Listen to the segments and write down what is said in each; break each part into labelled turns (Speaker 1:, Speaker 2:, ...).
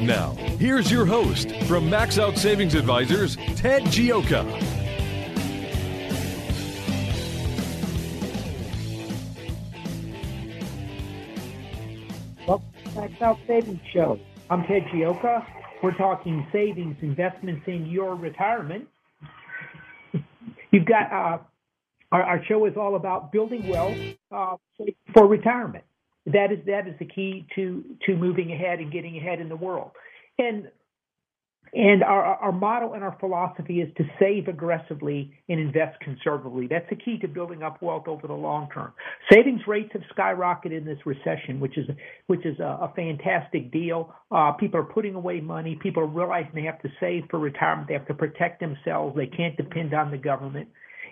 Speaker 1: Now, here's your host from Max Out Savings Advisors, Ted Gioka.
Speaker 2: Welcome to Max Out Savings Show. I'm Ted Gioka. We're talking savings, investments in your retirement. You've got uh, our, our, show is all about building wealth uh, for retirement. That is that is the key to to moving ahead and getting ahead in the world. And and our, our motto and our philosophy is to save aggressively and invest conservatively. That's the key to building up wealth over the long term. Savings rates have skyrocketed in this recession, which is which is a, a fantastic deal. Uh, people are putting away money. People are realizing they have to save for retirement. They have to protect themselves. They can't depend on the government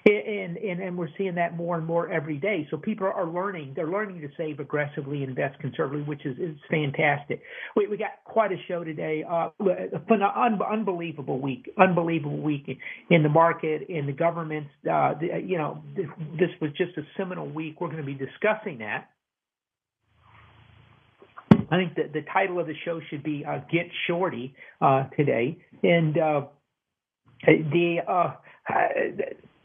Speaker 2: and, and and we're seeing that more and more every day. So people are learning; they're learning to save aggressively, and invest conservatively, which is is fantastic. We we got quite a show today. Uh, an unbelievable week, unbelievable week in the market, in the governments. Uh, you know, this was just a seminal week. We're going to be discussing that. I think the the title of the show should be uh, "Get Shorty" uh, today, and uh, the uh,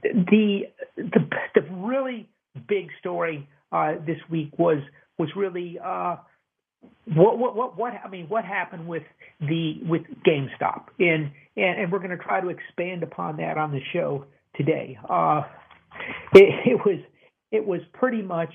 Speaker 2: the the the really big story uh, this week was was really uh, what, what what what I mean what happened with the with GameStop and and, and we're going to try to expand upon that on the show today. Uh, it, it was it was pretty much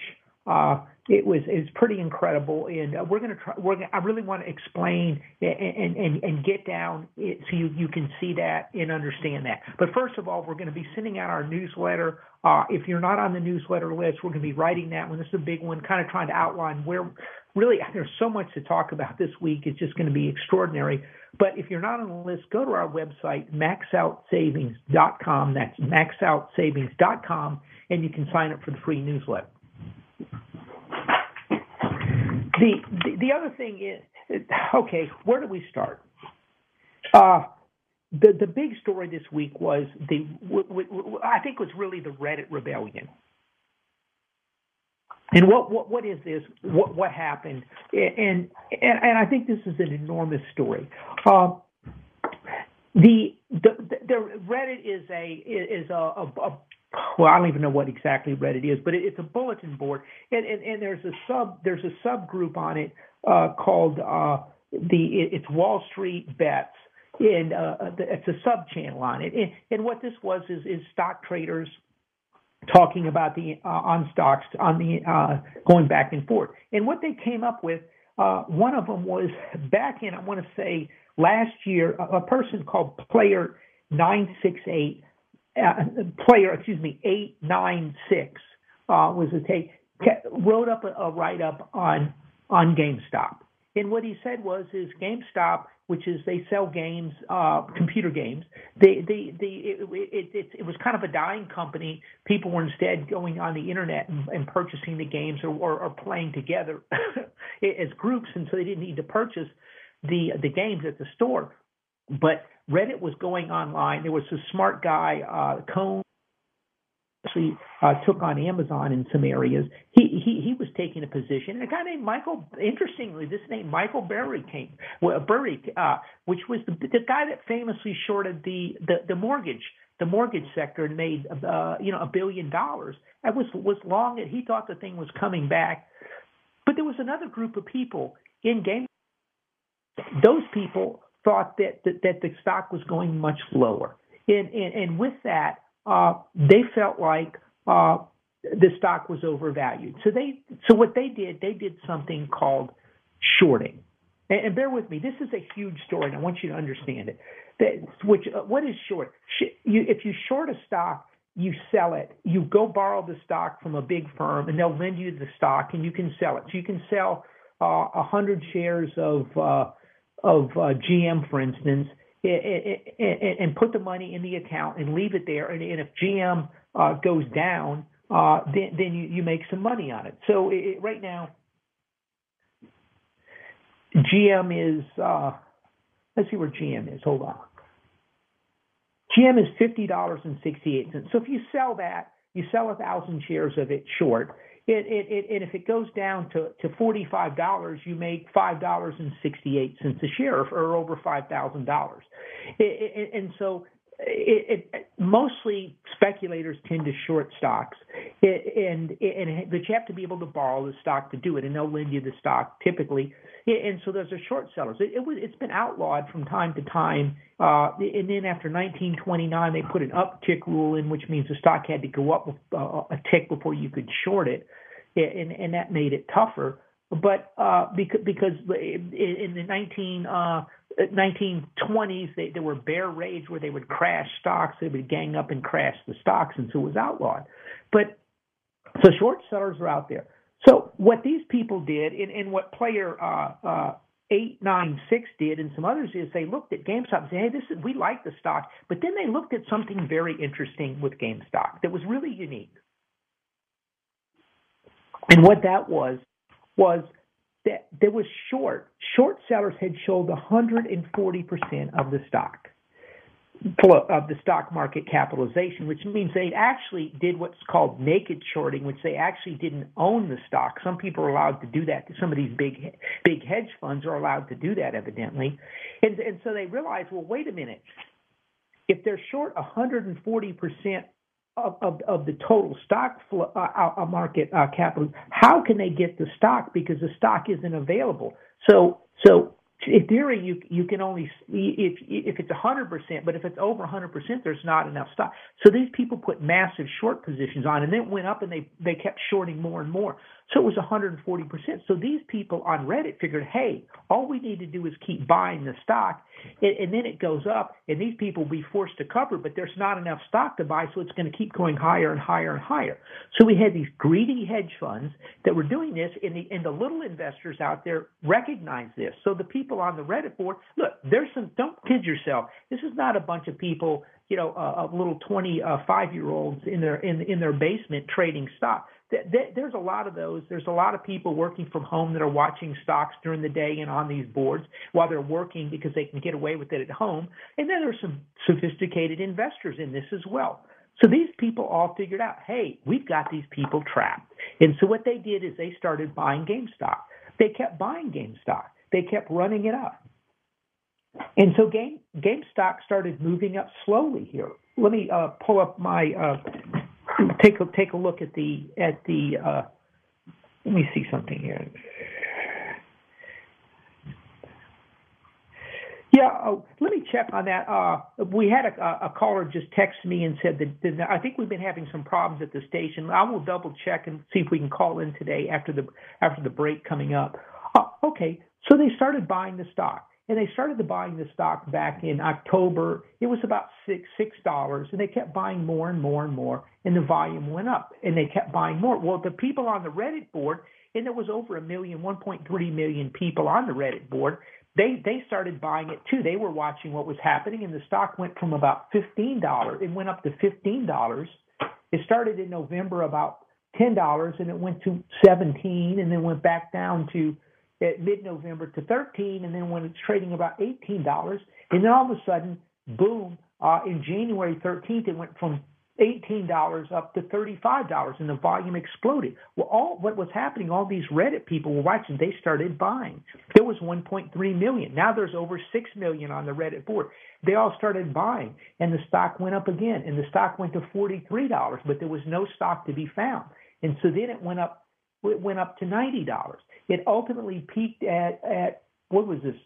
Speaker 2: uh, it was it was pretty incredible, and uh, we're to try. We're gonna, I really want to explain and and and get down it so you you can see that and understand that. But first of all, we're going to be sending out our newsletter. Uh, if you're not on the newsletter list, we're going to be writing that one. This is a big one, kind of trying to outline where. Really, there's so much to talk about this week. It's just going to be extraordinary. But if you're not on the list, go to our website, maxoutsavings.com. That's maxoutsavings.com, and you can sign up for the free newsletter. The, the, the other thing is, okay, where do we start? Uh, the the big story this week was the w- w- I think was really the Reddit rebellion. And what what what is this? What what happened? And and and I think this is an enormous story. Uh, the, the the Reddit is a is a, a, a well, I don't even know what exactly Reddit is, but it's a bulletin board, and, and, and there's a sub there's a subgroup on it uh, called uh, the it's Wall Street Bets, and uh, it's a sub channel on it. And, and what this was is is stock traders talking about the uh, on stocks on the uh, going back and forth. And what they came up with, uh, one of them was back in I want to say last year, a, a person called Player nine six eight uh, player, excuse me, 896 uh, was a take, wrote up a, a write up on on GameStop. And what he said was, is GameStop, which is they sell games, uh, computer games. They, they, they, it, it, it, it was kind of a dying company. People were instead going on the internet and, and purchasing the games or, or, or playing together as groups, and so they didn't need to purchase the the games at the store. But Reddit was going online. There was a smart guy, uh, Cohen, actually uh, took on Amazon in some areas. He he he was taking a position. And a guy named Michael, interestingly, this name Michael Burry came, well, uh, which was the, the guy that famously shorted the the, the mortgage the mortgage sector and made uh, you know a billion dollars. That was was long. He thought the thing was coming back, but there was another group of people in game. Those people thought that, that, that the stock was going much lower. And, and, and with that, uh, they felt like uh, the stock was overvalued. So they so what they did, they did something called shorting. And, bear with me, this is a huge story, and I want you to understand it. That, which uh, what is short? Sh- you, if you short a stock, you sell it. You go borrow the stock from a big firm, and they'll lend you the stock, and you can sell it. So you can sell uh, a uh, hundred shares of uh, of uh, GM, for instance, and put the money in the account and leave it there. And if GM uh, goes down, uh, then, then you, you make some money on it. So right now, GM is, uh, let's see where GM is. Hold on. GM is $50.68. So if you sell that, you sell a thousand shares of it short. It, it, it, and if it goes down to, to $45, you make $5.68 a share or over $5,000. And so it, it, mostly speculators tend to short stocks, and, and but you have to be able to borrow the stock to do it, and they'll lend you the stock typically. And so those are short sellers. It, it was it's been outlawed from time to time, uh, and then after 1929 they put an uptick rule in, which means the stock had to go up uh, a tick before you could short it, and and that made it tougher. But uh, because because in the 19 uh, 1920s, they, there were bear raids where they would crash stocks. They would gang up and crash the stocks, and so it was outlawed. But so short sellers are out there. So what these people did, and, and what player uh, uh, eight nine six did, and some others is they looked at GameStop and said, "Hey, this is we like the stock," but then they looked at something very interesting with GameStop that was really unique. And what that was was that there was short. Short sellers had sold 140% of the stock of the stock market capitalization, which means they actually did what's called naked shorting, which they actually didn't own the stock. Some people are allowed to do that. Some of these big big hedge funds are allowed to do that, evidently, and and so they realized, well, wait a minute, if they're short 140 percent of, of, of the total stock flow, uh, uh, market uh, capital, how can they get the stock because the stock isn't available? So, so in theory, you you can only if if it's hundred percent, but if it's over hundred percent, there's not enough stock. So these people put massive short positions on, and then went up, and they they kept shorting more and more. So it was 140 percent. So these people on Reddit figured, hey, all we need to do is keep buying the stock, and, and then it goes up, and these people will be forced to cover, but there's not enough stock to buy, so it's going to keep going higher and higher and higher. So we had these greedy hedge funds that were doing this, and the and the little investors out there recognize this. So the people on the Reddit board, look, there's some. Don't kid yourself. This is not a bunch of people, you know, uh, little 25 year olds in their in in their basement trading stock there's a lot of those. There's a lot of people working from home that are watching stocks during the day and on these boards while they're working because they can get away with it at home. And then there's some sophisticated investors in this as well. So these people all figured out, hey, we've got these people trapped. And so what they did is they started buying GameStop. They kept buying GameStop. They kept running it up. And so Game GameStop started moving up slowly here. Let me uh, pull up my uh, take a take a look at the at the. Uh, let me see something here. Yeah, oh, let me check on that. Uh, we had a, a caller just text me and said that, that I think we've been having some problems at the station. I will double check and see if we can call in today after the after the break coming up. Uh, okay, so they started buying the stock and they started buying the stock back in October. It was about six six dollars, and they kept buying more and more and more, and the volume went up, and they kept buying more. Well, the people on the Reddit board, and there was over a million, 1.3 million people on the Reddit board. They they started buying it too. They were watching what was happening, and the stock went from about fifteen dollars. It went up to fifteen dollars. It started in November about ten dollars, and it went to seventeen, and then went back down to at mid-November to 13, and then when it's trading about $18, and then all of a sudden, boom, uh, in January 13th, it went from $18 up to $35 and the volume exploded. Well, all what was happening, all these Reddit people were watching, they started buying. There was 1.3 million. Now there's over 6 million on the Reddit board. They all started buying and the stock went up again and the stock went to $43, but there was no stock to be found. And so then it went up it went up to $90. It ultimately peaked at, at what was this?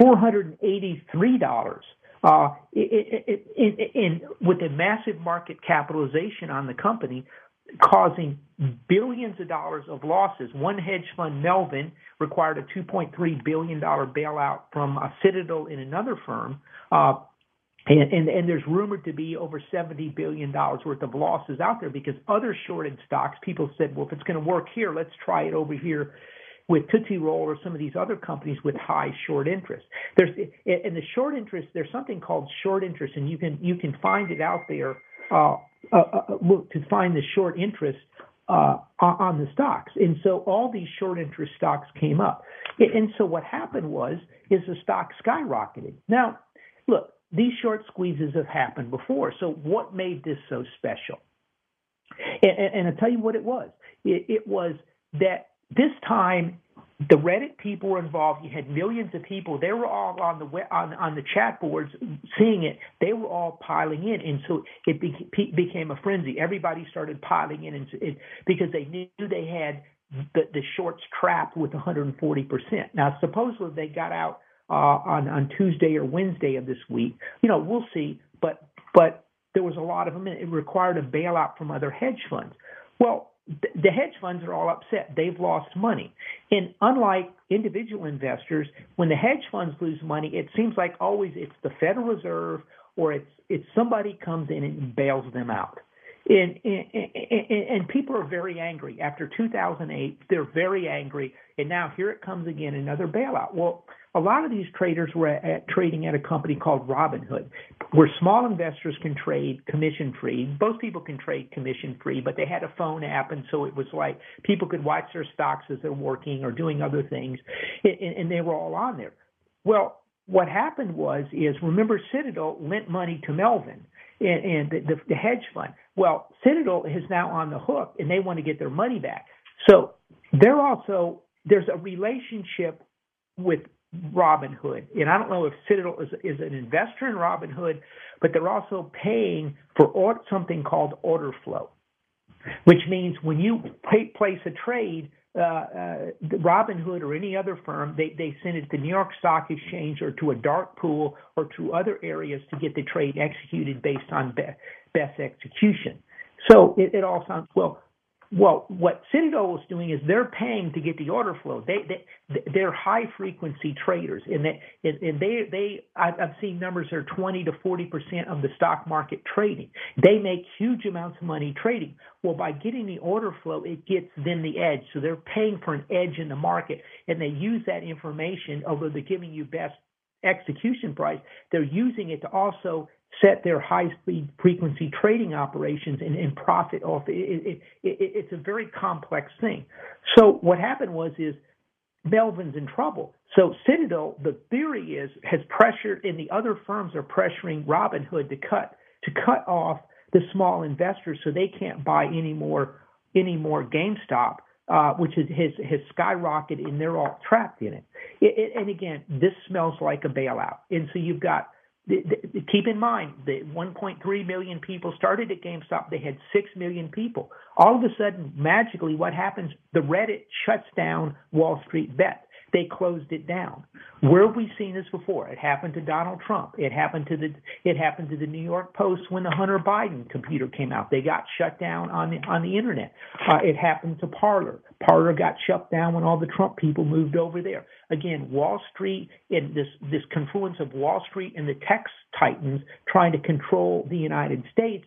Speaker 2: $483. Uh, in, in, in, with a massive market capitalization on the company, causing billions of dollars of losses. One hedge fund, Melvin, required a $2.3 billion bailout from a Citadel in another firm. Uh, and, and, and, there's rumored to be over $70 billion worth of losses out there because other shorted stocks, people said, well, if it's going to work here, let's try it over here with Tootsie Roll or some of these other companies with high short interest. There's in the short interest, there's something called short interest, and you can you can find it out there. Uh, uh, uh, look to find the short interest uh, on the stocks, and so all these short interest stocks came up, and so what happened was is the stock skyrocketed. Now, look, these short squeezes have happened before. So what made this so special? And, and, I'll tell you what it was. It, it was that this time the Reddit people were involved. You had millions of people. They were all on the on on the chat boards seeing it. They were all piling in, and so it be, became a frenzy. Everybody started piling in, and it, because they knew they had the, the shorts trapped with 140 percent. Now, supposedly they got out uh, on on Tuesday or Wednesday of this week. You know, we'll see. But but there was a lot of them. It required a bailout from other hedge funds. Well, the hedge funds are all upset. They've lost money. And unlike individual investors, when the hedge funds lose money, it seems like always it's the Federal Reserve or it's it's somebody comes in and bails them out. And, and, and, and people are very angry. After 2008, they're very angry. And now here it comes again, another bailout. Well, a lot of these traders were at, trading at a company called Robinhood, where small investors can trade commission free. Most people can trade commission free, but they had a phone app, and so it was like people could watch their stocks as they're working or doing other things, and, and they were all on there. Well, what happened was is remember Citadel lent money to Melvin and, and the, the, the hedge fund. Well, Citadel is now on the hook, and they want to get their money back. So they're also there's a relationship with Robinhood. And I don't know if Citadel is, is an investor in Robinhood, but they're also paying for or, something called order flow, which means when you pay, place a trade, uh, uh, Robinhood or any other firm, they, they send it to New York Stock Exchange or to a dark pool or to other areas to get the trade executed based on be, best execution. So it, it all sounds well. Well, what Citadel is doing is they're paying to get the order flow. They, they they're high frequency traders, and they and they they I've seen numbers that are 20 to 40 percent of the stock market trading. They make huge amounts of money trading. Well, by getting the order flow, it gets them the edge. So they're paying for an edge in the market, and they use that information. Although they're giving you best execution price, they're using it to also set their high speed frequency trading operations and, and profit off. It, it, it, it's a very complex thing. So what happened was is Melvin's in trouble. So Citadel, the theory is, has pressured, and the other firms are pressuring Robinhood to cut to cut off the small investors so they can't buy any more any more GameStop, uh, which is, has has skyrocketed, and they're all trapped in it. It, it. And again, this smells like a bailout. And so you've got keep in mind that 1.3 million people started at GameStop. They had 6 million people. All of a sudden, magically, what happens? The Reddit shuts down Wall Street Bet they closed it down. Where have we seen this before? It happened to Donald Trump. It happened to the it happened to the New York Post when the Hunter Biden computer came out. They got shut down on the on the internet. Uh, it happened to Parler. Parler got shut down when all the Trump people moved over there. Again, Wall Street and this this confluence of Wall Street and the tech titans trying to control the United States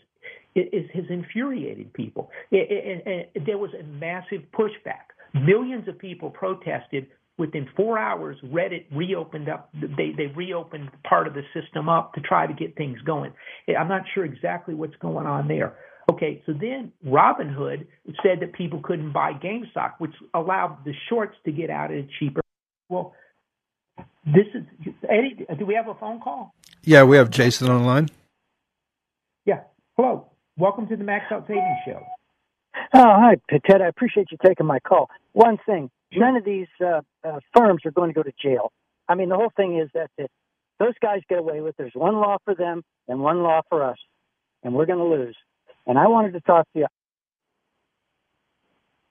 Speaker 2: is, has infuriated people. It, it, it, there was a massive pushback. Millions of people protested within four hours, Reddit reopened up. They they reopened part of the system up to try to get things going. Eh, I'm not sure exactly what's going on there. Okay, so then Robinhood said that people couldn't buy GameStop, which allowed the shorts to get out at a cheaper. Well, this is Eddie. Do we have a phone call?
Speaker 3: Yeah, we have Jason on the line.
Speaker 2: Yeah. Hello. Welcome to the Max Out Savings Show.
Speaker 4: Oh, hi, Ted. I appreciate you taking my call. One thing, none of these uh, uh, firms are going to go to jail. I mean, the whole thing is that if those guys get away with, there's one law for them and one law for us, and we're going to lose. And I wanted to talk to you.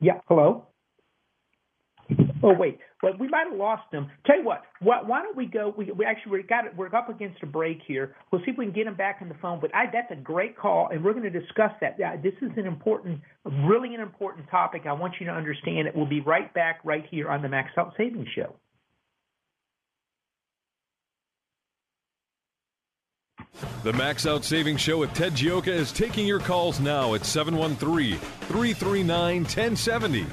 Speaker 2: Yeah. Hello. Oh wait, well we might have lost him. Tell you what, why, why don't we go? We, we actually we got it. We're up against a break here. We'll see if we can get him back on the phone. But I, that's a great call, and we're going to discuss that. Yeah, this is an important, really an important topic. I want you to understand it. We'll be right back right here on the Max Out Savings Show.
Speaker 1: The Max Out Savings Show with Ted Gioka is taking your calls now at 713 339 1070.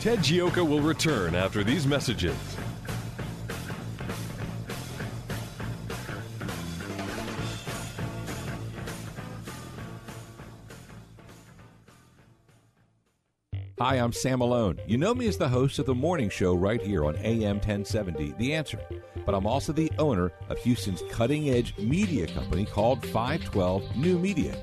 Speaker 1: Ted Gioka will return after these messages.
Speaker 5: Hi, I'm Sam Malone. You know me as the host of the morning show right here on AM 1070, The Answer. But I'm also the owner of Houston's cutting edge media company called 512 New Media.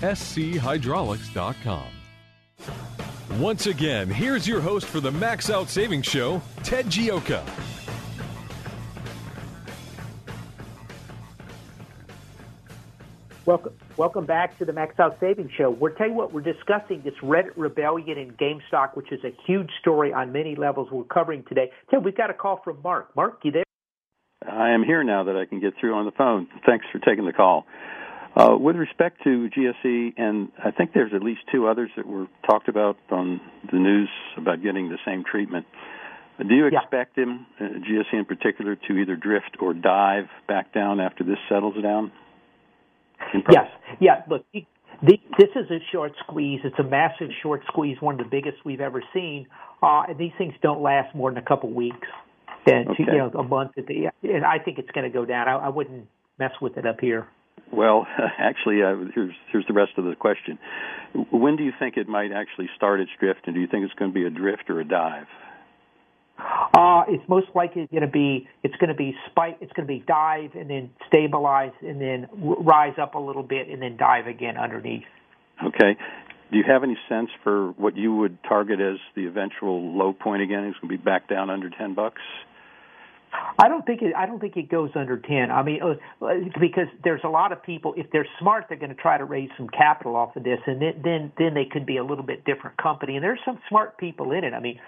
Speaker 1: schydraulics.com. Once again, here's your host for the Max Out Savings Show, Ted Gioka.
Speaker 2: Welcome, welcome back to the Max Out Savings Show. We're telling you what we're discussing this Reddit rebellion in GameStop, which is a huge story on many levels. We're covering today. Ted, we've got a call from Mark. Mark, you there?
Speaker 6: I am here now that I can get through on the phone. Thanks for taking the call. Uh, with respect to GSE, and I think there's at least two others that were talked about on the news about getting the same treatment. Do you expect yeah. him, uh, GSE in particular, to either drift or dive back down after this settles down?
Speaker 2: Yes. Yeah. Look, the, this is a short squeeze. It's a massive short squeeze, one of the biggest we've ever seen. Uh, and these things don't last more than a couple weeks, and
Speaker 6: okay.
Speaker 2: you know, a month. At the, and I think it's going to go down. I, I wouldn't mess with it up here.
Speaker 6: Well, actually, uh, here's here's the rest of the question. When do you think it might actually start its drift, and do you think it's going to be a drift or a dive?
Speaker 2: Uh, it's most likely going to be it's going to be spike. It's going to be dive and then stabilize and then rise up a little bit and then dive again underneath.
Speaker 6: Okay. Do you have any sense for what you would target as the eventual low point again? It's going to be back down under ten bucks.
Speaker 2: I don't think it. I don't think it goes under ten. I mean, uh, because there's a lot of people. If they're smart, they're going to try to raise some capital off of this, and then then, they could be a little bit different company. And there's some smart people in it. I mean,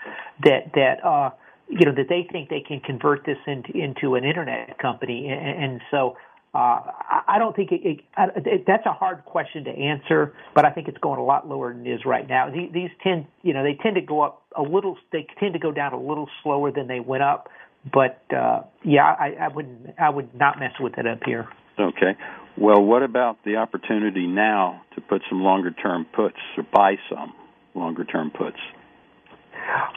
Speaker 2: that that uh, you know that they think they can convert this into into an internet company, and, and so. Uh, I don't think it, it, it, that's a hard question to answer, but I think it's going a lot lower than it is right now. These, these tend, you know, they tend to go up a little. They tend to go down a little slower than they went up but uh, yeah, I, I would I would not mess with it up here.
Speaker 6: Okay. Well, what about the opportunity now to put some longer term puts or buy some longer term puts?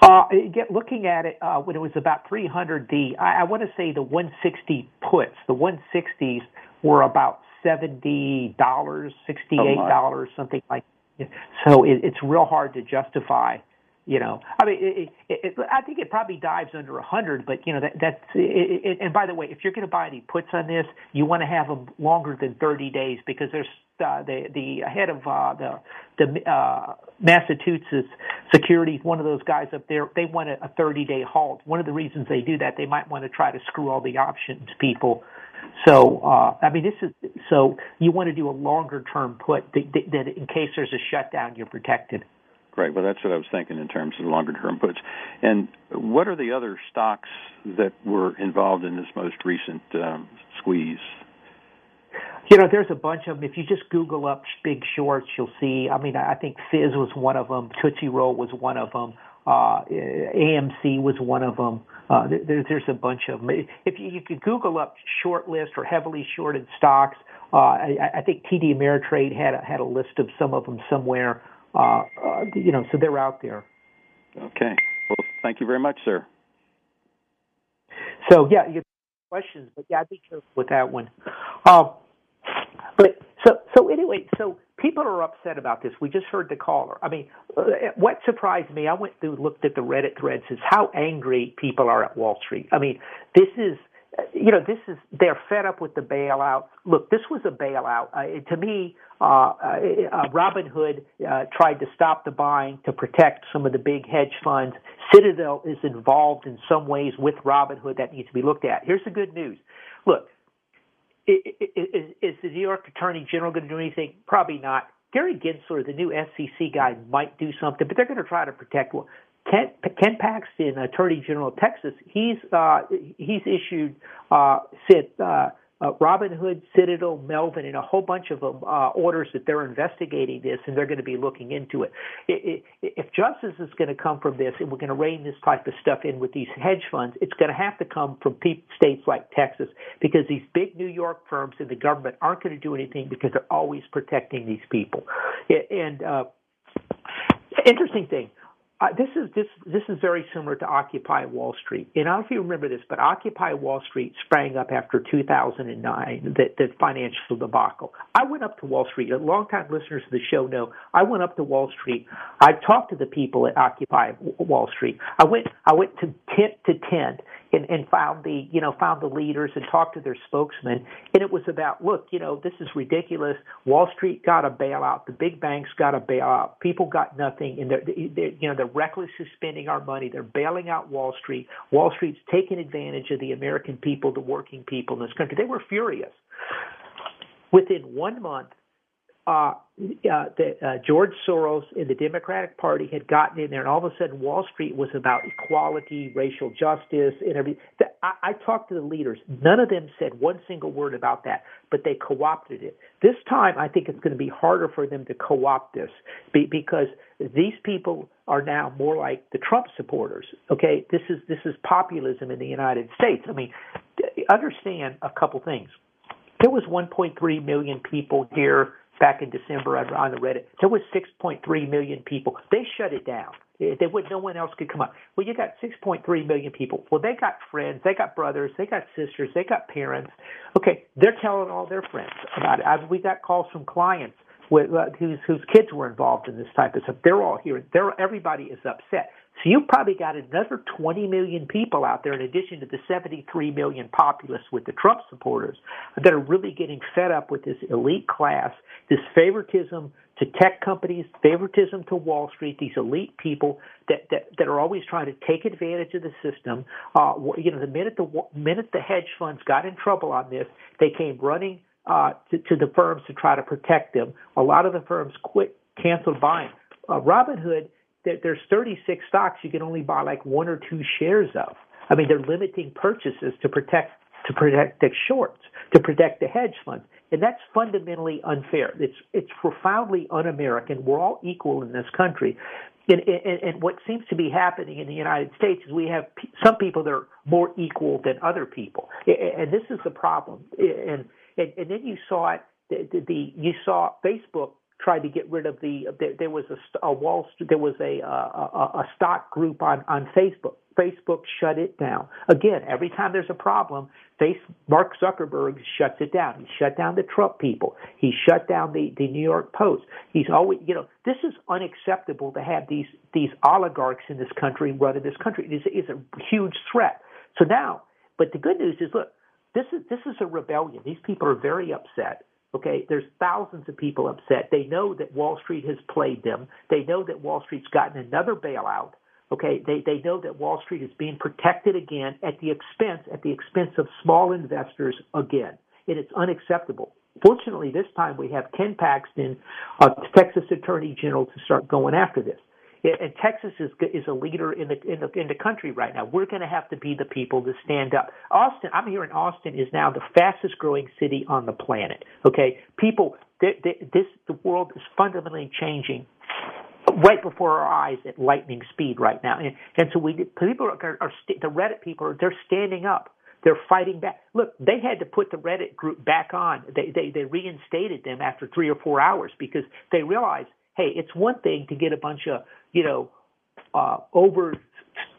Speaker 2: Uh, get looking at it uh, when it was about 300. The I, I want to say the 160 puts. The 160s were about seventy dollars, sixty-eight dollars, oh something like. That. So it, it's real hard to justify You know, I mean, it, it, it, I think it probably dives under a hundred, but you know that that's. It, and by the way, if you're going to buy any puts on this, you want to have them longer than 30 days because there's uh, the the head of uh, the the uh, Massachusetts Securities, one of those guys up there, they want a 30 day halt. One of the reasons they do that, they might want to try to screw all the options people. So uh, I mean, this is so you want to do a longer term put that, that in case there's a shutdown, you're protected.
Speaker 6: Right. Well, that's what I was thinking in terms of longer term puts. And what are the other stocks that were involved in this most recent um, squeeze?
Speaker 2: You know, there's a bunch of them. If you just Google up big shorts, you'll see. I mean, I think Fizz was one of them. Tootsie Roll was one of them. Uh, AMC was one of them. Uh, there, there's a bunch of them. If you, you could Google up short list or heavily shorted stocks, uh, I, I think TD Ameritrade had a, had a list of some of them somewhere. Uh, uh, you know, so they're out there.
Speaker 6: Okay. Well, thank you very much, sir.
Speaker 2: So yeah, you questions, but yeah, I'd be careful with that one. Uh, but so so anyway, so people are upset about this. We just heard the caller. I mean, uh, what surprised me, I went through looked at the Reddit threads, is how angry people are at Wall Street. I mean, this is you know, this is they're fed up with the bailout. Look, this was a bailout. Uh, to me, uh, uh, uh Robinhood uh, tried to stop the buying to protect some of the big hedge funds. Citadel is involved in some ways with Robinhood that needs to be looked at. Here's the good news. Look, is, is the New York Attorney General going to do anything? Probably not. Gary Gensler, the new SEC guy, might do something, but they're going to try to protect Ken, Ken Paxton, Attorney General of Texas, he's uh, he's issued uh, said uh, uh, Robinhood, Citadel, Melvin, and a whole bunch of them uh, orders that they're investigating this and they're going to be looking into it. it, it if justice is going to come from this and we're going to rein this type of stuff in with these hedge funds, it's going to have to come from states like Texas because these big New York firms and the government aren't going to do anything because they're always protecting these people. And uh, interesting thing uh, this is this this is very similar to Occupy Wall Street. And I don't know if you remember this, but Occupy Wall Street sprang up after 2009, the, the financial debacle. I went up to Wall Street. Longtime listeners of the show know I went up to Wall Street. I talked to the people at Occupy Wall Street. I went I went to tent to tent and, and found the you know found the leaders and talked to their spokesman and it was about look you know this is ridiculous. Wall street got a bailout. The big banks got a bailout. People got nothing. And they're, they're you know they're recklessly spending our money. They're bailing out wall street. Wall street's taking advantage of the american people the working people in this country. They were furious. Within one month uh, uh, that uh, George Soros and the Democratic Party had gotten in there, and all of a sudden Wall Street was about equality, racial justice, and everything. I, I talked to the leaders. None of them said one single word about that, but they co-opted it. This time, I think it's going to be harder for them to co-opt this be, because these people are now more like the Trump supporters. Okay, this is this is populism in the United States. I mean, understand a couple things. There was 1.3 million people here back in December on the Reddit. There was 6.3 million people. They shut it down. They would. No one else could come up. Well, you got 6.3 million people. Well, they got friends, they got brothers, they got sisters, they got parents. Okay, they're telling all their friends about it. I've, we got calls from clients with, uh, whose whose kids were involved in this type of stuff. They're all here. They're everybody is upset. So you've probably got another 20 million people out there, in addition to the 73 million populace with the Trump supporters, that are really getting fed up with this elite class, this favoritism to tech companies, favoritism to Wall Street, these elite people that, that, that are always trying to take advantage of the system. Uh, you know, the minute the minute the hedge funds got in trouble on this, they came running uh, to, to the firms to try to protect them. A lot of the firms quit, canceled buying. Uh, Robinhood there's 36 stocks you can only buy like one or two shares of. I mean, they're limiting purchases to protect to protect the shorts, to protect the hedge funds, and that's fundamentally unfair. It's it's profoundly un-American. We're all equal in this country. And, and, and what seems to be happening in the United States is we have some people that are more equal than other people, and this is the problem. And and, and then you saw it. The, the, the you saw Facebook tried to get rid of the. There, there was a, a Wall Street. There was a, a a stock group on on Facebook. Facebook shut it down. Again, every time there's a problem, face, Mark Zuckerberg shuts it down. He shut down the Trump people. He shut down the, the New York Post. He's always, you know, this is unacceptable to have these these oligarchs in this country running this country. It is, it is a huge threat. So now, but the good news is, look, this is this is a rebellion. These people are very upset. Okay, there's thousands of people upset. They know that Wall Street has played them. They know that Wall Street's gotten another bailout. Okay, they they know that Wall Street is being protected again at the expense at the expense of small investors again, and it's unacceptable. Fortunately, this time we have Ken Paxton, uh, Texas Attorney General, to start going after this. And Texas is is a leader in the in the in the country right now. We're going to have to be the people to stand up. Austin, I'm here in Austin, is now the fastest growing city on the planet. Okay, people, they, they, this the world is fundamentally changing right before our eyes at lightning speed right now. And, and so we people are, are st- the Reddit people are they're standing up. They're fighting back. Look, they had to put the Reddit group back on. They they they reinstated them after three or four hours because they realized, hey, it's one thing to get a bunch of you know, uh, over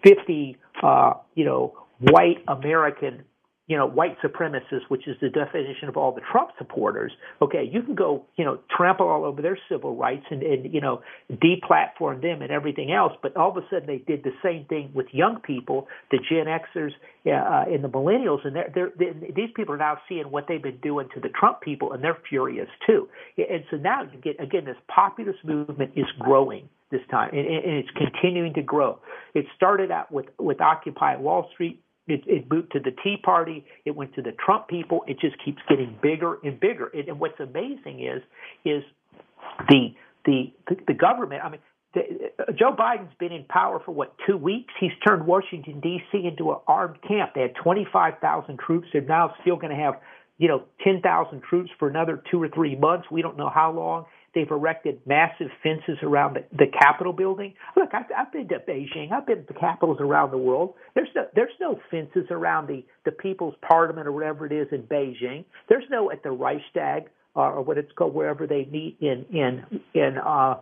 Speaker 2: 50, uh, you know, white American, you know, white supremacists, which is the definition of all the Trump supporters. Okay, you can go, you know, trample all over their civil rights and, and you know, deplatform them and everything else. But all of a sudden, they did the same thing with young people, the Gen Xers uh, and the millennials, and they're, they're, they're, these people are now seeing what they've been doing to the Trump people, and they're furious too. And so now you get again, this populist movement is growing this time, and, and it's continuing to grow. It started out with with Occupy Wall Street. It, it moved to the Tea Party. It went to the Trump people. It just keeps getting bigger and bigger. And, and what's amazing is is the the the, government. I mean, the, uh, Joe Biden's been in power for what two weeks. He's turned Washington D.C. into an armed camp. They had 25,000 troops. They're now still going to have you know 10,000 troops for another two or three months. We don't know how long. They've erected massive fences around the, the Capitol building. Look, I've, I've been to Beijing. I've been to capitals around the world. There's no there's no fences around the the People's Parliament or whatever it is in Beijing. There's no at the Reichstag uh, or what it's called wherever they meet in in in uh,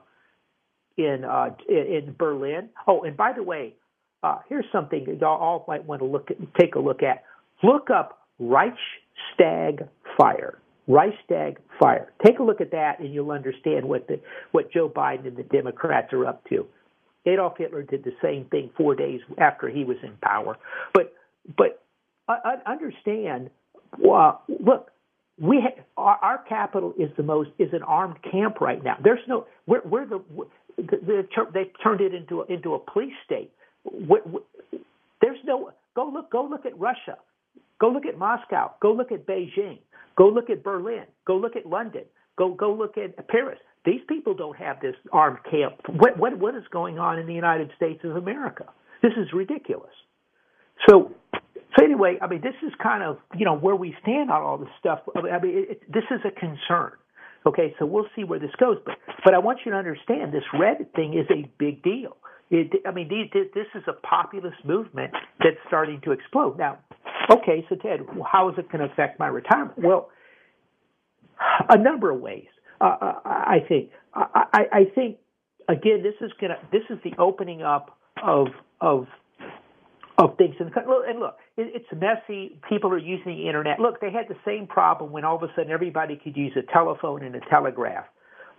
Speaker 2: in uh, in Berlin. Oh, and by the way, uh, here's something y'all all might want to look at, take a look at. Look up Reichstag fire. Reichstag fire. Take a look at that, and you'll understand what the what Joe Biden and the Democrats are up to. Adolf Hitler did the same thing four days after he was in power. But but uh, understand. Uh, look, we ha- our, our capital is the most is an armed camp right now. There's no we're, we're the, the, the they turned it into a, into a police state. We, we, there's no go look go look at Russia, go look at Moscow, go look at Beijing. Go look at Berlin. Go look at London. Go go look at Paris. These people don't have this armed camp. What what what is going on in the United States of America? This is ridiculous. So so anyway, I mean, this is kind of you know where we stand on all this stuff. I mean, it, it, this is a concern. Okay, so we'll see where this goes. But but I want you to understand this Reddit thing is a big deal. It, I mean, these, this is a populist movement that's starting to explode. Now, okay, so Ted, how is it going to affect my retirement? Well, a number of ways. Uh, uh I think. I, I think again, this is going to this is the opening up of of of things in the. And look, it's messy. People are using the internet. Look, they had the same problem when all of a sudden everybody could use a telephone and a telegraph.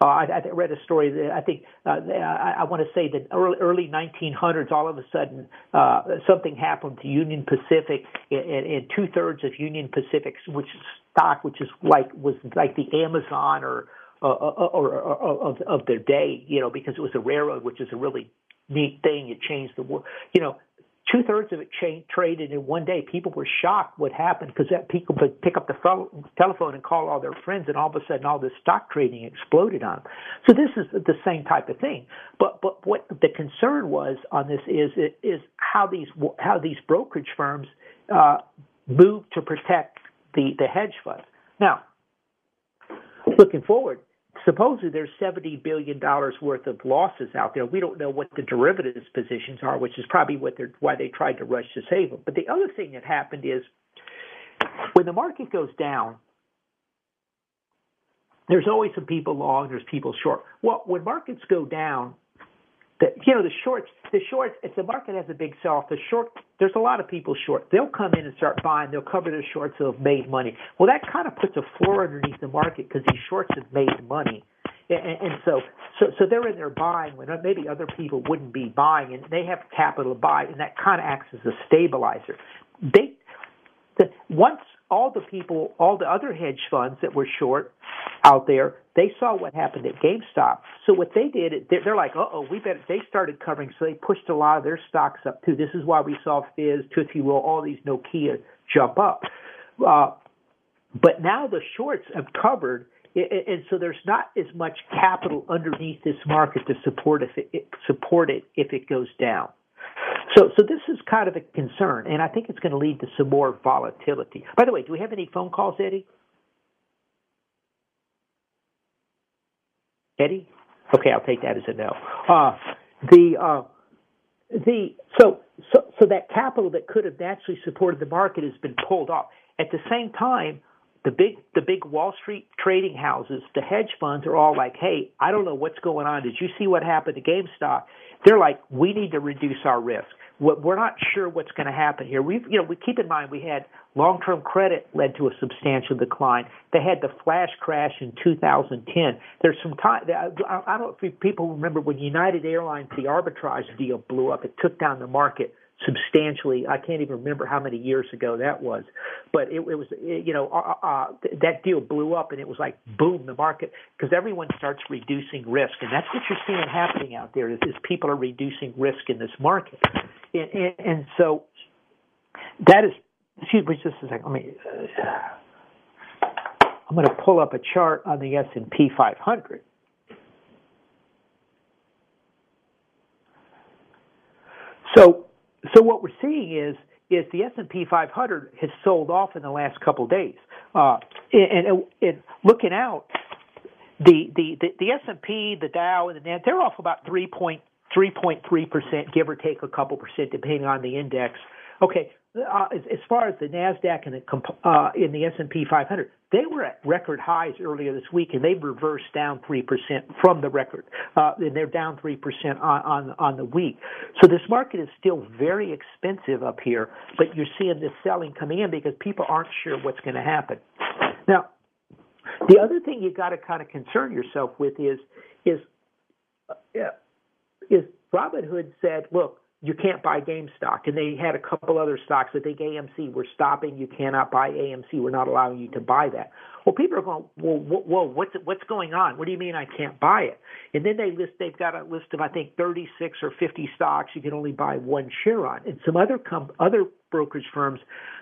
Speaker 2: Uh, I, I read a story that I think uh, I, I want to say that early, early 1900s, all of a sudden uh, something happened to Union Pacific, and, and two thirds of Union Pacific's which stock, which is like was like the Amazon or uh, or, or, or of of their day, you know, because it was a railroad, which is a really neat thing. It changed the world. You know, two thirds of it cha- traded in one day. People were shocked what happened because that people would pick up the phone, telephone and call all their friends, and all of a sudden all this stock trading exploded on them. So this is the same type of thing. But but what the concern was on this is is how these how these brokerage firms uh, move to protect the the hedge funds. Now, looking forward, supposedly there's 70 billion dollars worth of losses out there. We don't know what the derivatives positions are, which is probably what they're why they tried to rush to save them. But the other thing that happened is when the market goes down, there's always some people long, there's people short. Well, when markets go down, the, you know the shorts, the shorts. If the market has a big sell-off, the short, there's a lot of people short. They'll come in and start buying. They'll cover their shorts. They'll have made money. Well, that kind of puts a floor underneath the market because these shorts have made money. And, and so, so, so they're in there buying when maybe other people wouldn't be buying, and they have capital to buy, and that kind of acts as a stabilizer. They, the, once all the people, all the other hedge funds that were short out there, they saw what happened at GameStop. So what they did, they're like, uh oh, we better. They started covering, so they pushed a lot of their stocks up too. This is why we saw Fizz, Tootsie Roll, all these Nokia jump up. Uh, but now the shorts have covered, and so there's not as much capital underneath this market to support if it, support it if it goes down. So, so this is kind of a concern, and I think it's going to lead to some more volatility. By the way, do we have any phone calls, Eddie? Eddie? Okay, I'll take that as a no. Uh, the uh, the so so so that capital that could have naturally supported the market has been pulled off. At the same time, the big the big Wall Street trading houses, the hedge funds are all like, "Hey, I don't know what's going on. Did you see what happened to GameStop?" They're like, "We need to reduce our risk. We're not sure what's going to happen here." We've, you know we keep in mind we had long-term credit led to a substantial decline. They had the flash crash in 2010. There's some time. I don't know if people remember when United Airlines the arbitrage deal blew up. It took down the market substantially. I can't even remember how many years ago that was, but it, it was it, you know uh, uh, uh that deal blew up and it was like boom the market because everyone starts reducing risk and that's what you're seeing happening out there is, is people are reducing risk in this market, and, and, and so that is excuse me just a second. Let me. Uh, I'm going to pull up a chart on the S and P 500. So so what we're seeing is is the S&P 500 has sold off in the last couple of days. Uh, and, and, looking out, the the the, the S&P, the Dow, and the Nasdaq, they're off about 3.3.3 percent, give or take a couple percent, depending on the index. Okay, uh, as, far as the Nasdaq and the uh, in the S and P 500, they were at record highs earlier this week, and they've reversed down three percent from the record, uh, and they're down three percent on, on on the week. So this market is still very expensive up here, but you're seeing this selling coming in because people aren't sure what's going to happen. Now, the other thing you've got to kind of concern yourself with is is uh, is Robinhood said, look you can't buy GameStop. And they had a couple other stocks. I think AMC, we're stopping. You cannot buy AMC. We're not allowing you to buy that. Well, people are going, well, whoa, what's what's going on? What do you mean I can't buy it? And then they list, they've got a list of I think 36 or 50 stocks you can only buy one share on. And some other com- other brokerage firms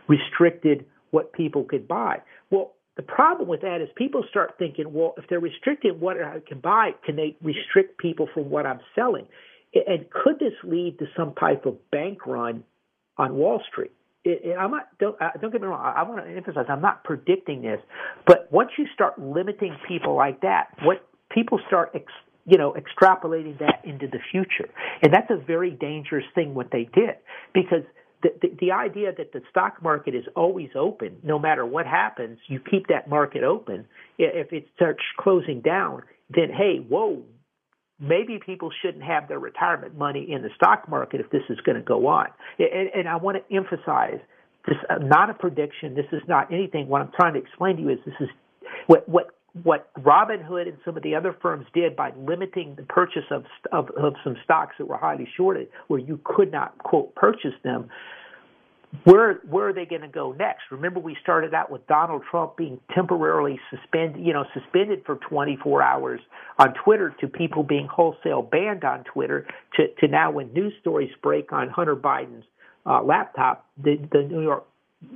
Speaker 2: restricted what people could buy. Well, the problem with that is people start thinking, well, if they're restricting what I can buy, can they restrict people from what I'm selling? And could this lead to some type of bank run on Wall Street? I'm not. Don't, uh, don't get me wrong. I, I want to emphasize. I'm not predicting this, but once you start limiting people like that, what people start, ex, you know, extrapolating that into the future, and that's a very dangerous thing. What they did, because the, the, the idea that the stock market is always open, no matter what happens, you keep that market open. If it starts closing down, then hey, whoa, maybe people shouldn't have their retirement money in the stock market if this is going to go on. And, and I want to emphasize this uh, not a prediction. This is not anything. What I'm trying to explain to you is this is what what what Robinhood and some of the other firms did by limiting the purchase of, of, of some stocks that were highly shorted, where you could not quote purchase them where where are they going to go next? Remember, we started out with Donald Trump being temporarily suspended, you know, suspended for 24 hours on Twitter, to people being wholesale banned on Twitter, to to now when news stories break on Hunter Biden's uh, laptop, the the New York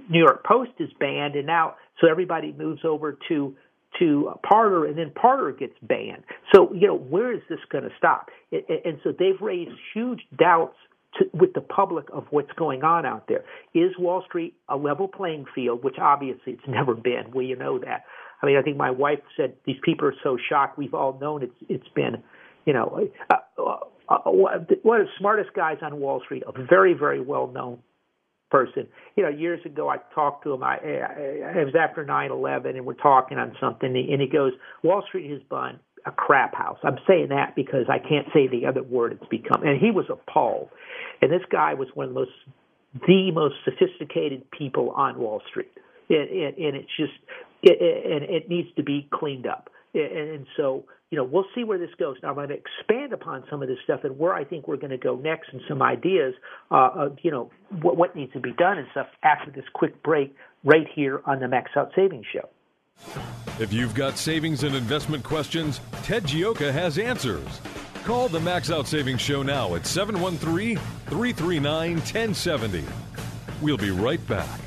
Speaker 2: New York Post is banned, and now so everybody moves over to to Parler, and then Parler gets banned. So you know, where is this going to stop? And so they've raised huge doubts to, with the public of what's going on out there. Is Wall Street a level playing field, which obviously it's never been. You know that. I mean, I think my wife said these people are so shocked. We've all known it's it's been, you know, uh, uh, uh, one of the smartest guys on Wall Street, a very very well known person. You know, years ago I talked to him. I, I it was after nine eleven, and we're talking on something, and he goes, "Wall Street has been a crap house." I'm saying that because I can't say the other word it's become. And he was appalled. And this guy was one of the most the most sophisticated people on Wall Street, and, and, and it's just it, and it needs to be cleaned up. And, and so you know, we'll see where this goes. Now, I'm going to expand upon some of this stuff and where I think we're going to go next and some ideas uh, of, you know, what, what needs to be done and stuff after this quick break right here on the Max Out Savings Show.
Speaker 1: If you've got savings and investment questions, Ted Gioka has answers. Call the Max Out Savings Show now at 713 339 1070. We'll be right back.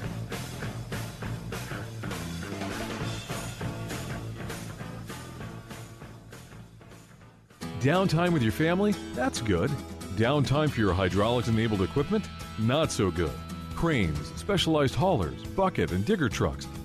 Speaker 1: Downtime with your family? That's good. Downtime for your hydraulics enabled equipment? Not so good. Cranes, specialized haulers, bucket, and digger trucks.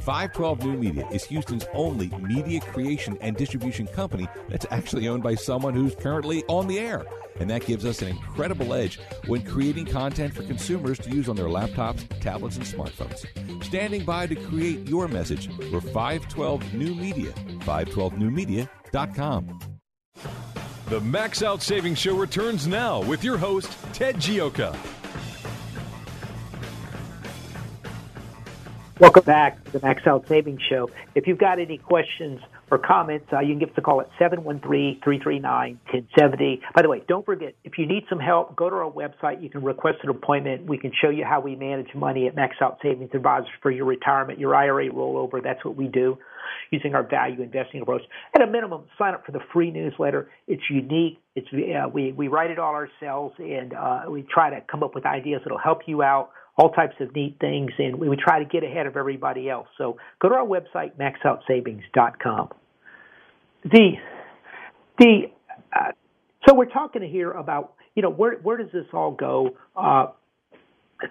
Speaker 5: 512 New Media is Houston's only media creation and distribution company that's actually owned by someone who's currently on the air. And that gives us an incredible edge when creating content for consumers to use on their laptops, tablets, and smartphones. Standing by to create your message, we're 512 New Media, 512newmedia.com.
Speaker 1: The Max Out Savings Show returns now with your host, Ted Gioka.
Speaker 2: Welcome back to the Max Out Savings Show. If you've got any questions or comments, uh, you can give us a call at 713-339-1070. By the way, don't forget, if you need some help, go to our website. You can request an appointment. We can show you how we manage money at Max Out Savings Advisors for your retirement, your IRA rollover. That's what we do using our value investing approach. At a minimum, sign up for the free newsletter. It's unique. It's uh, we we write it all ourselves, and uh, we try to come up with ideas that'll help you out all types of neat things, and we, try to get ahead of everybody else. So go to our website, maxoutsavings.com. The the uh, so we're talking here about you know where where does this all go? Uh,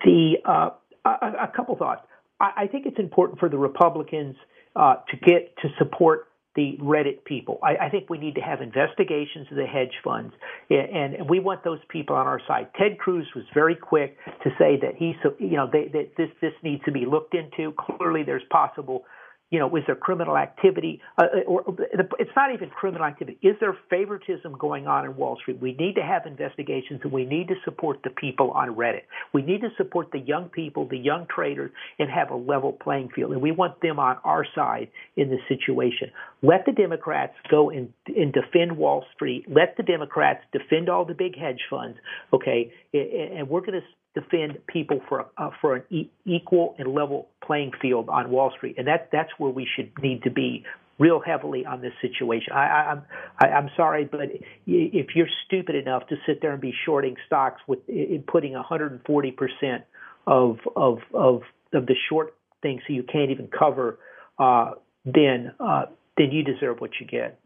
Speaker 2: the uh, a, a, couple thoughts. I, I, think it's important for the Republicans uh, to get to support the Reddit people. I, I, think we need to have investigations of the hedge funds, and, and, we want those people on our side. Ted Cruz was very quick to say that he, you know, they, that this this needs to be looked into. Clearly, there's possible you know, is there criminal activity? Uh, uh or, or it's not even criminal activity. Is there favoritism going on in Wall Street? We need to have investigations, and we need to support the people on Reddit. We need to support the young people, the young traders, and have a level playing field. And we want them on our side in this situation. Let the Democrats go and, and defend Wall Street. Let the Democrats defend all the big hedge funds. Okay, and we're going to defend people for uh, for an e- equal and level playing field on Wall Street, and that that's where we should need to be real heavily on this situation. I, I'm I, I'm sorry, but if you're stupid enough to sit there and be shorting stocks with in putting 140 percent of of of of the short thing, so you can't even cover, uh, then uh, then you deserve what you get.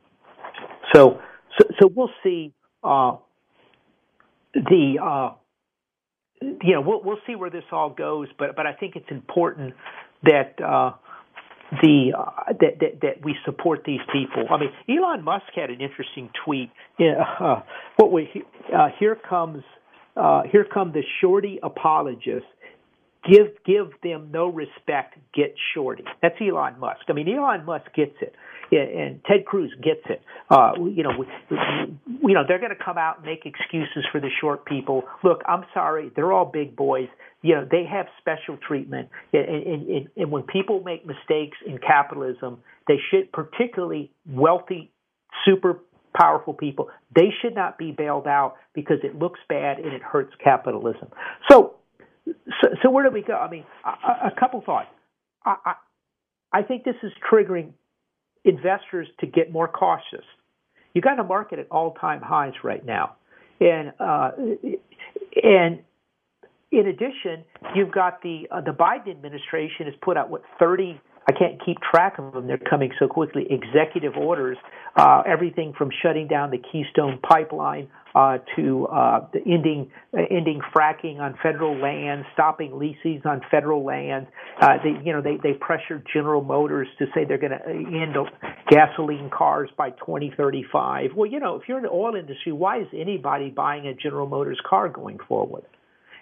Speaker 2: So so, so we'll see. Uh, the uh, you know we'll we'll see where this all goes, but but I think it's important that. Uh, the uh, that, that that we support these people. I mean, Elon Musk had an interesting tweet. Uh, what we uh, here comes uh, here come the shorty apologists. Give give them no respect. Get shorty. That's Elon Musk. I mean, Elon Musk gets it and Ted Cruz gets it. Uh, you know, we, we, you know they're going to come out and make excuses for the short people. Look, I'm sorry, they're all big boys. You know, they have special treatment, and, and, and, and when people make mistakes in capitalism, they should, particularly wealthy, super powerful people, they should not be bailed out because it looks bad and it hurts capitalism. So, so, so where do we go? I mean, a, a couple thoughts. I, I, I think this is triggering investors to get more cautious. You got a market at all-time highs right now, and uh, and in addition, you've got the uh, the Biden administration has put out what 30 I can't keep track of them. They're coming so quickly. Executive orders, uh, everything from shutting down the Keystone Pipeline uh, to uh, ending uh, ending fracking on federal land, stopping leases on federal land. Uh, they, you know, they they pressured General Motors to say they're going to end gasoline cars by 2035. Well, you know, if you're in the oil industry, why is anybody buying a General Motors car going forward?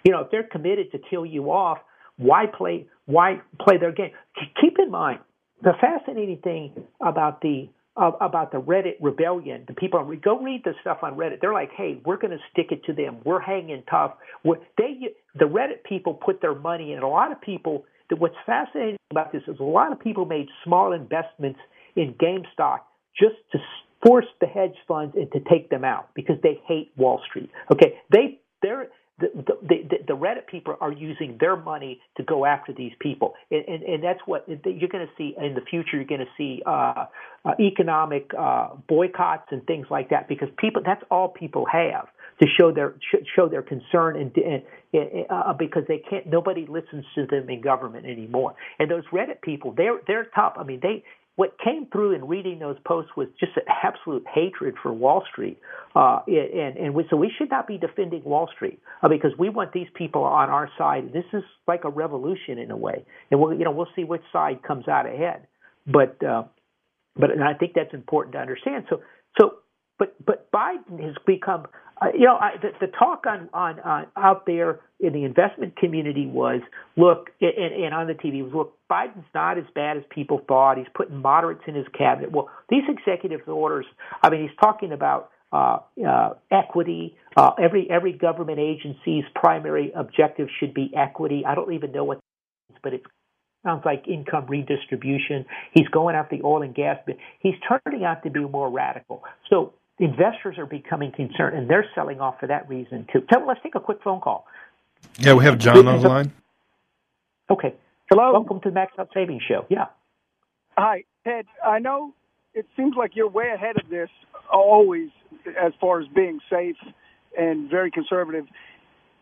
Speaker 2: You know, if they're committed to kill you off, why play why play their game? Keep in mind the fascinating thing about the uh, about the Reddit rebellion. The people on go read the stuff on Reddit. They're like, "Hey, we're going to stick it to them. We're hanging tough." We're, they the Reddit people put their money in. A lot of people. What's fascinating about this is a lot of people made small investments in GameStop just to force the hedge funds and to take them out because they hate Wall Street. Okay, they they're the, the, the, Reddit people are using their money to go after these people, and, and, and that's what you're going to see in the future. You're going to see uh, uh, economic uh, boycotts and things like that because people that's all people have to show their show their concern and, and uh, because they can't nobody listens to them in government anymore. And those Reddit people, they're they're tough. I mean, they what came through in reading those posts was just an absolute hatred for Wall Street, uh, and and we, so we should not be defending Wall Street uh, because we want these people on our side. This is like a revolution in a way, and we'll you know we'll see which side comes out ahead. But uh, but and I think that's important to understand. So so but but Biden has become uh, you know, I, the, the talk on, on on out there in the investment community was, look, and, and on the TV was, look, Biden's not as bad as people thought. He's putting moderates in his cabinet. Well, these executive orders, I mean, he's talking about uh, uh, equity. Uh, every every government agency's primary objective should be equity. I don't even know what, that means, but it sounds like income redistribution. He's going after the oil and gas. But he's turning out to be more radical. So investors are becoming concerned and they're selling off for that reason too. Tell, let's take a quick phone call.
Speaker 3: Yeah, we have John on the line.
Speaker 2: Okay.
Speaker 7: Hello.
Speaker 2: Welcome to the Max Out Savings Show. Yeah.
Speaker 7: Hi, Ted. I know it seems like you're way ahead of this always as far as being safe and very conservative.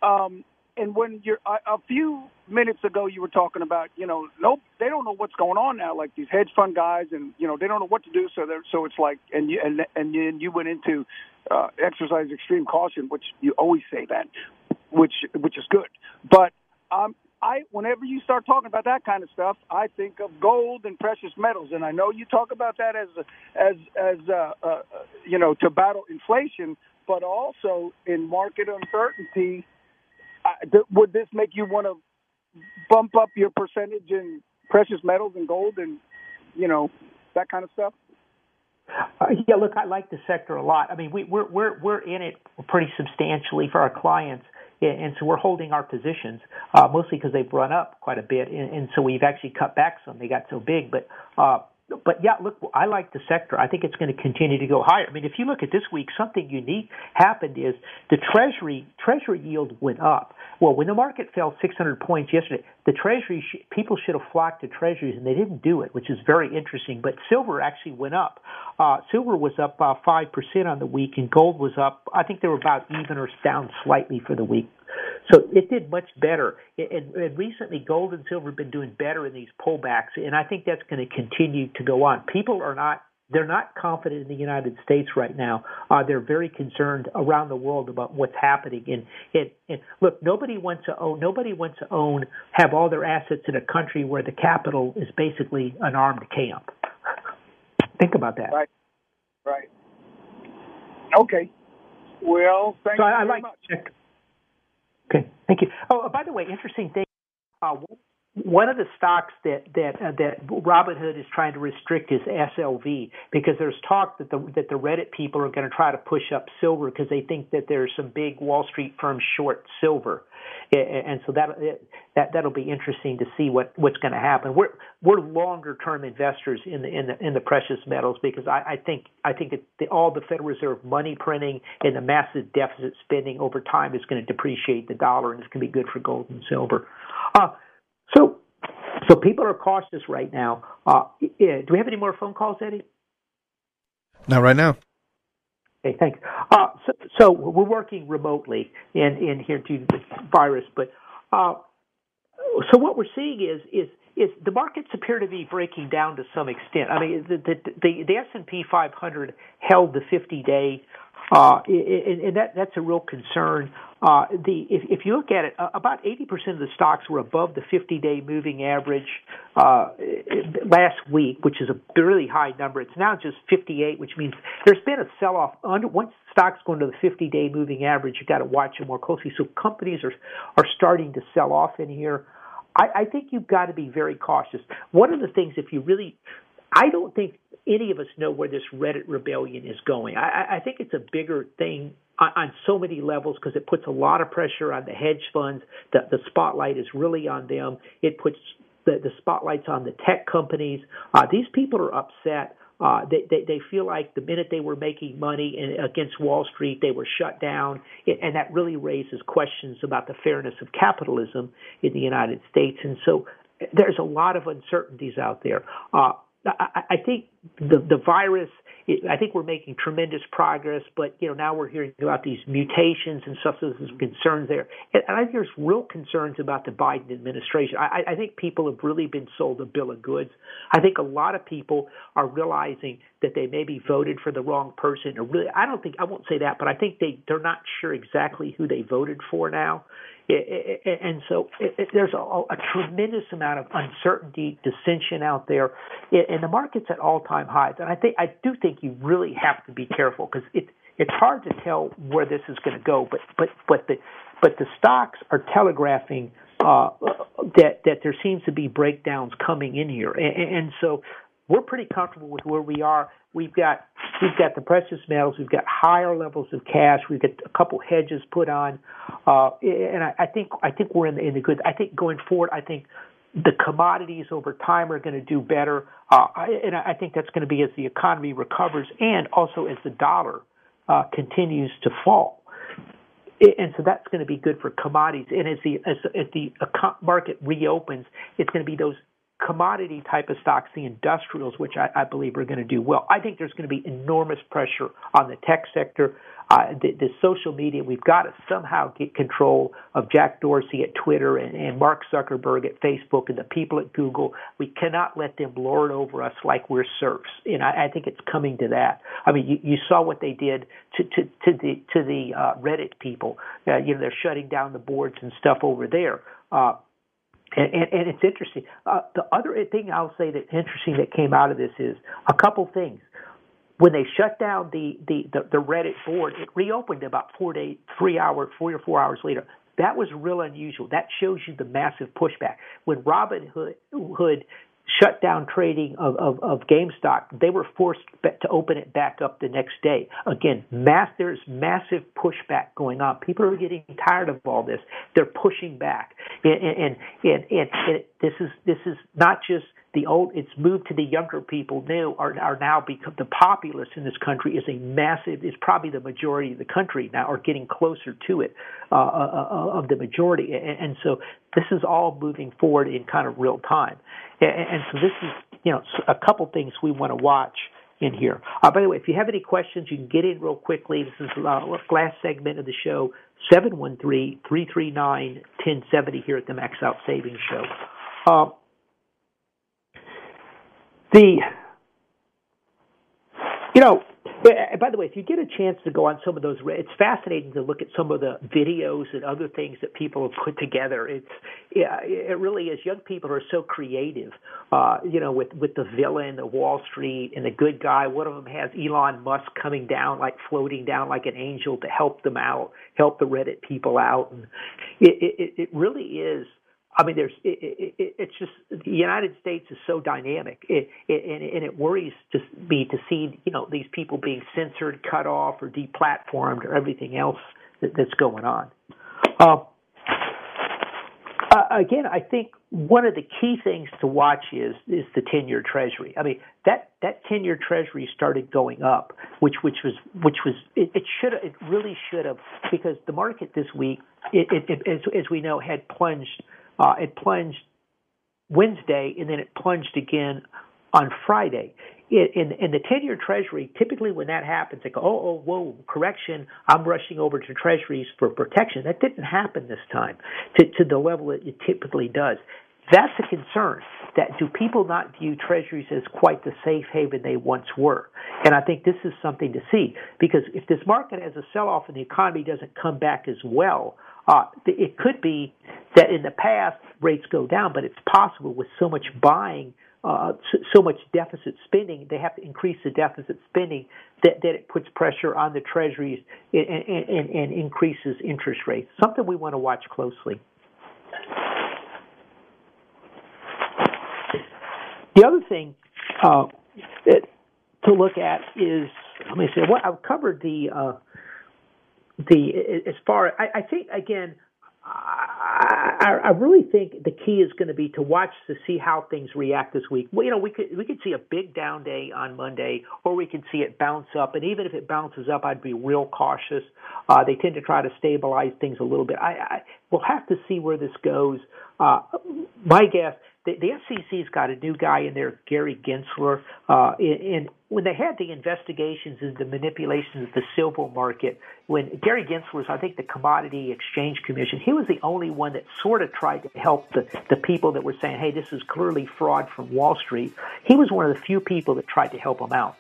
Speaker 7: Um, and when you're a, a few minutes ago, you were talking about, you know, nope, they don't know what's going on now. Like these hedge fund guys, and you know, they don't know what to do. So they're so it's like, and you and and you, and you went into uh, exercise extreme caution, which you always say that, which which is good. I, whenever you start talking about that kind of stuff, I think of gold and precious metals, and I know you talk about that as as as uh, uh, you know to battle inflation, but also in market uncertainty would this make you want to bump up your percentage in precious metals and gold and you know that kind of stuff?
Speaker 2: Uh, yeah, look, I like the sector a lot. I mean, we, we're we're we're in it pretty substantially for our clients, and so we're holding our positions uh, mostly because they've run up quite a bit, and, and so we've actually cut back some. They got so big, but uh, but yeah, look, I like the sector. I think it's going to continue to go higher. I mean, if you look at this week, something unique happened is the Treasury Treasury yield went up. Well, when the market fell 600 points yesterday, the Treasury sh- people should have flocked to Treasuries, and they didn't do it, which is very interesting. But silver actually went up. Uh, silver was up uh, five percent on the week, and gold was up. I think they were about even or down slightly for the week. So it did much better. And, and recently, gold and silver have been doing better in these pullbacks, and I think that's going to continue to go on. People are not they're not confident in the United States right now. Uh, they're very concerned around the world about what's happening. And, and, and look, nobody wants to own, nobody wants to own, have all their assets in a country where the capital is basically an armed camp. Think about that.
Speaker 7: Right. Right. Okay. Well, thank
Speaker 2: so
Speaker 7: you
Speaker 2: I, I
Speaker 7: very
Speaker 2: like,
Speaker 7: much.
Speaker 2: Okay, thank you. Oh, by the way, interesting thing. Uh, one of the stocks that that uh, that Robinhood is trying to restrict is SLV because there's talk that the that the Reddit people are going to try to push up silver because they think that there's some big Wall Street firms short silver, and so that that that'll be interesting to see what what's going to happen. We're we're longer term investors in the in the in the precious metals because I, I think I think it, the, all the Federal Reserve money printing and the massive deficit spending over time is going to depreciate the dollar and it's going to be good for gold and silver. Uh, so, so people are cautious right now. Uh, do we have any more phone calls, Eddie?
Speaker 3: Not right now.
Speaker 2: Okay, thanks. Uh, so, so, we're working remotely in, in here due to the virus, but uh, so what we're seeing is is is the markets appear to be breaking down to some extent. I mean, the the the, the S and P 500 held the 50 day uh, and, and that that's a real concern. Uh, the if, if you look at it, uh, about 80% of the stocks were above the 50-day moving average uh, last week, which is a really high number. It's now just 58, which means there's been a sell-off. Under, once stocks go into the 50-day moving average, you've got to watch it more closely. So companies are are starting to sell off in here. I, I think you've got to be very cautious. One of the things, if you really I don't think any of us know where this Reddit rebellion is going. I, I think it's a bigger thing on, on so many levels because it puts a lot of pressure on the hedge funds. The, the spotlight is really on them. It puts the, the spotlights on the tech companies. Uh, these people are upset. Uh, they, they they feel like the minute they were making money in, against Wall Street, they were shut down, it, and that really raises questions about the fairness of capitalism in the United States. And so there's a lot of uncertainties out there. Uh, I, I think the the virus. I think we're making tremendous progress, but you know now we're hearing about these mutations and stuff. So there's concerns there, and I think there's real concerns about the Biden administration. I, I think people have really been sold a bill of goods. I think a lot of people are realizing that they maybe voted for the wrong person, or really, I don't think I won't say that, but I think they they're not sure exactly who they voted for now, and so there's a, a, tremendous amount of uncertainty, dissension out there, and the market's at all-time highs. And I think I do think you really have to be careful because it it's hard to tell where this is going to go. But but but the but the stocks are telegraphing uh, that that there seems to be breakdowns coming in here, and, and so we're pretty comfortable with where we are. We've got we've got the precious metals. We've got higher levels of cash. We've got a couple hedges put on, uh, and I, I think I think we're in the, in the good. I think going forward, I think the commodities over time are going to do better, uh, and I think that's going to be as the economy recovers and also as the dollar uh, continues to fall. And so that's going to be good for commodities. And as the as, as the market reopens, it's going to be those commodity type of stocks, the industrials, which I, I believe are going to do well. I think there's going to be enormous pressure on the tech sector. Uh, the, the social media, we've got to somehow get control of Jack Dorsey at Twitter and, and Mark Zuckerberg at Facebook and the people at Google. We cannot let them lord over us like we're serfs. And I, I think it's coming to that. I mean, you, you saw what they did to, to, to the to the uh, Reddit people. Uh, you know, they're shutting down the boards and stuff over there. Uh, and, and, and it's interesting. Uh, the other thing I'll say that's interesting that came out of this is a couple things. When they shut down the, the, the, the Reddit board, it reopened about four days, three hours, three or four hours later. That was real unusual. That shows you the massive pushback. When Robinhood Hood shut down trading of, of, of GameStop, they were forced to open it back up the next day. Again, mass, there's massive pushback going on. People are getting tired of all this. They're pushing back, and and and, and, and this is this is not just the old. It's moved to the younger people now are are now become the populace in this country is a massive. Is probably the majority of the country now, are getting closer to it uh, uh, uh of the majority, and, and so this is all moving forward in kind of real time. And, and so this is, you know, a couple things we want to watch in here. Uh, by the way, if you have any questions, you can get in real quickly. This is the uh, last segment of the show, 713-339-1070 here at the Max Out Savings Show. Uh, the You know, by the way, if you get a chance to go on some of those, it's fascinating to look at some of the videos and other things that people have put together. It's yeah, it really is. Young people are so creative. Uh, you know, with with the villain, the Wall Street, and the good guy. One of them has Elon Musk coming down, like floating down like an angel to help them out, help the Reddit people out, and it it, it really is I mean, there's it, it, it's just the United States is so dynamic, it, it, and, and it worries just me to see you know these people being censored, cut off, or deplatformed, or everything else that, that's going on. Uh, again, I think one of the key things to watch is is the ten year Treasury. I mean that that ten year Treasury started going up, which which was which was it, it should it really should have because the market this week it, it, it as, as we know had plunged uh, it plunged Wednesday, and then it plunged again on Friday. It, in, in the 10 year Treasury, typically when that happens, they go, oh, oh, whoa, correction, I'm rushing over to Treasuries for protection. That didn't happen this time to, to the level that it typically does. That's a concern. That do people not view treasuries as quite the safe haven they once were? And I think this is something to see because if this market has a sell off and the economy doesn't come back as well, uh, it could be that in the past rates go down, but it's possible with so much buying, uh, so, much deficit spending, they have to increase the deficit spending that, that it puts pressure on the treasuries and, and, and increases interest rates. Something we want to watch closely. The other thing uh, to look at is let me see. what I've covered the uh, the as far I, I think again I, I really think the key is going to be to watch to see how things react this week. Well, you know, we could we could see a big down day on Monday, or we could see it bounce up. And even if it bounces up, I'd be real cautious. Uh, they tend to try to stabilize things a little bit. I, I we'll have to see where this goes. Uh, my guess the, the SEC's got a new guy in there, Gary Gensler, uh, and when they had the investigations into the manipulations of the silver market, when Gary Gensler was, I think, the Commodity Exchange Commission, he was the only one that sort of tried to help the, the people that were saying, hey, this is clearly fraud from Wall Street. He was one of the few people that tried to help them out.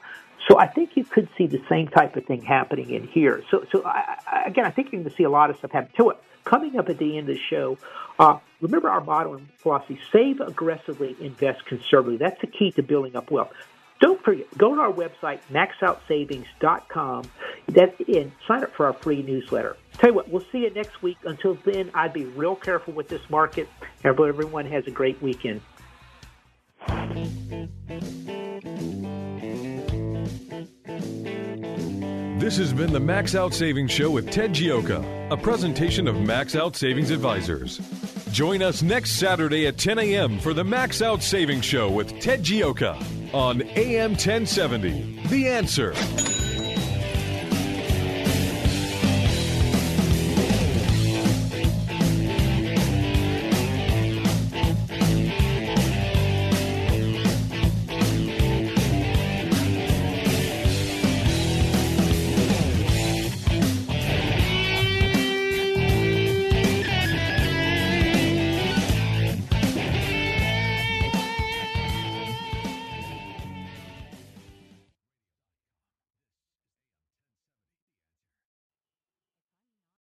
Speaker 2: So I think you could see the same type of thing happening in here. So, so I, I, again, I think you're going to see a lot of stuff happen to it. Coming up at the end of the show, uh, remember our and philosophy: save aggressively, invest conservatively. That's the key to building up wealth. Don't forget, go to our website, maxoutsavings.com, and sign up for our free newsletter. Tell you what, we'll see you next week. Until then, I'd be real careful with this market. Everyone has a great weekend.
Speaker 1: This has been the Max Out Savings Show with Ted Gioka, a presentation of Max Out Savings Advisors. Join us next Saturday at 10 a.m. for the Max Out Savings Show with Ted Gioka on AM 1070. The answer.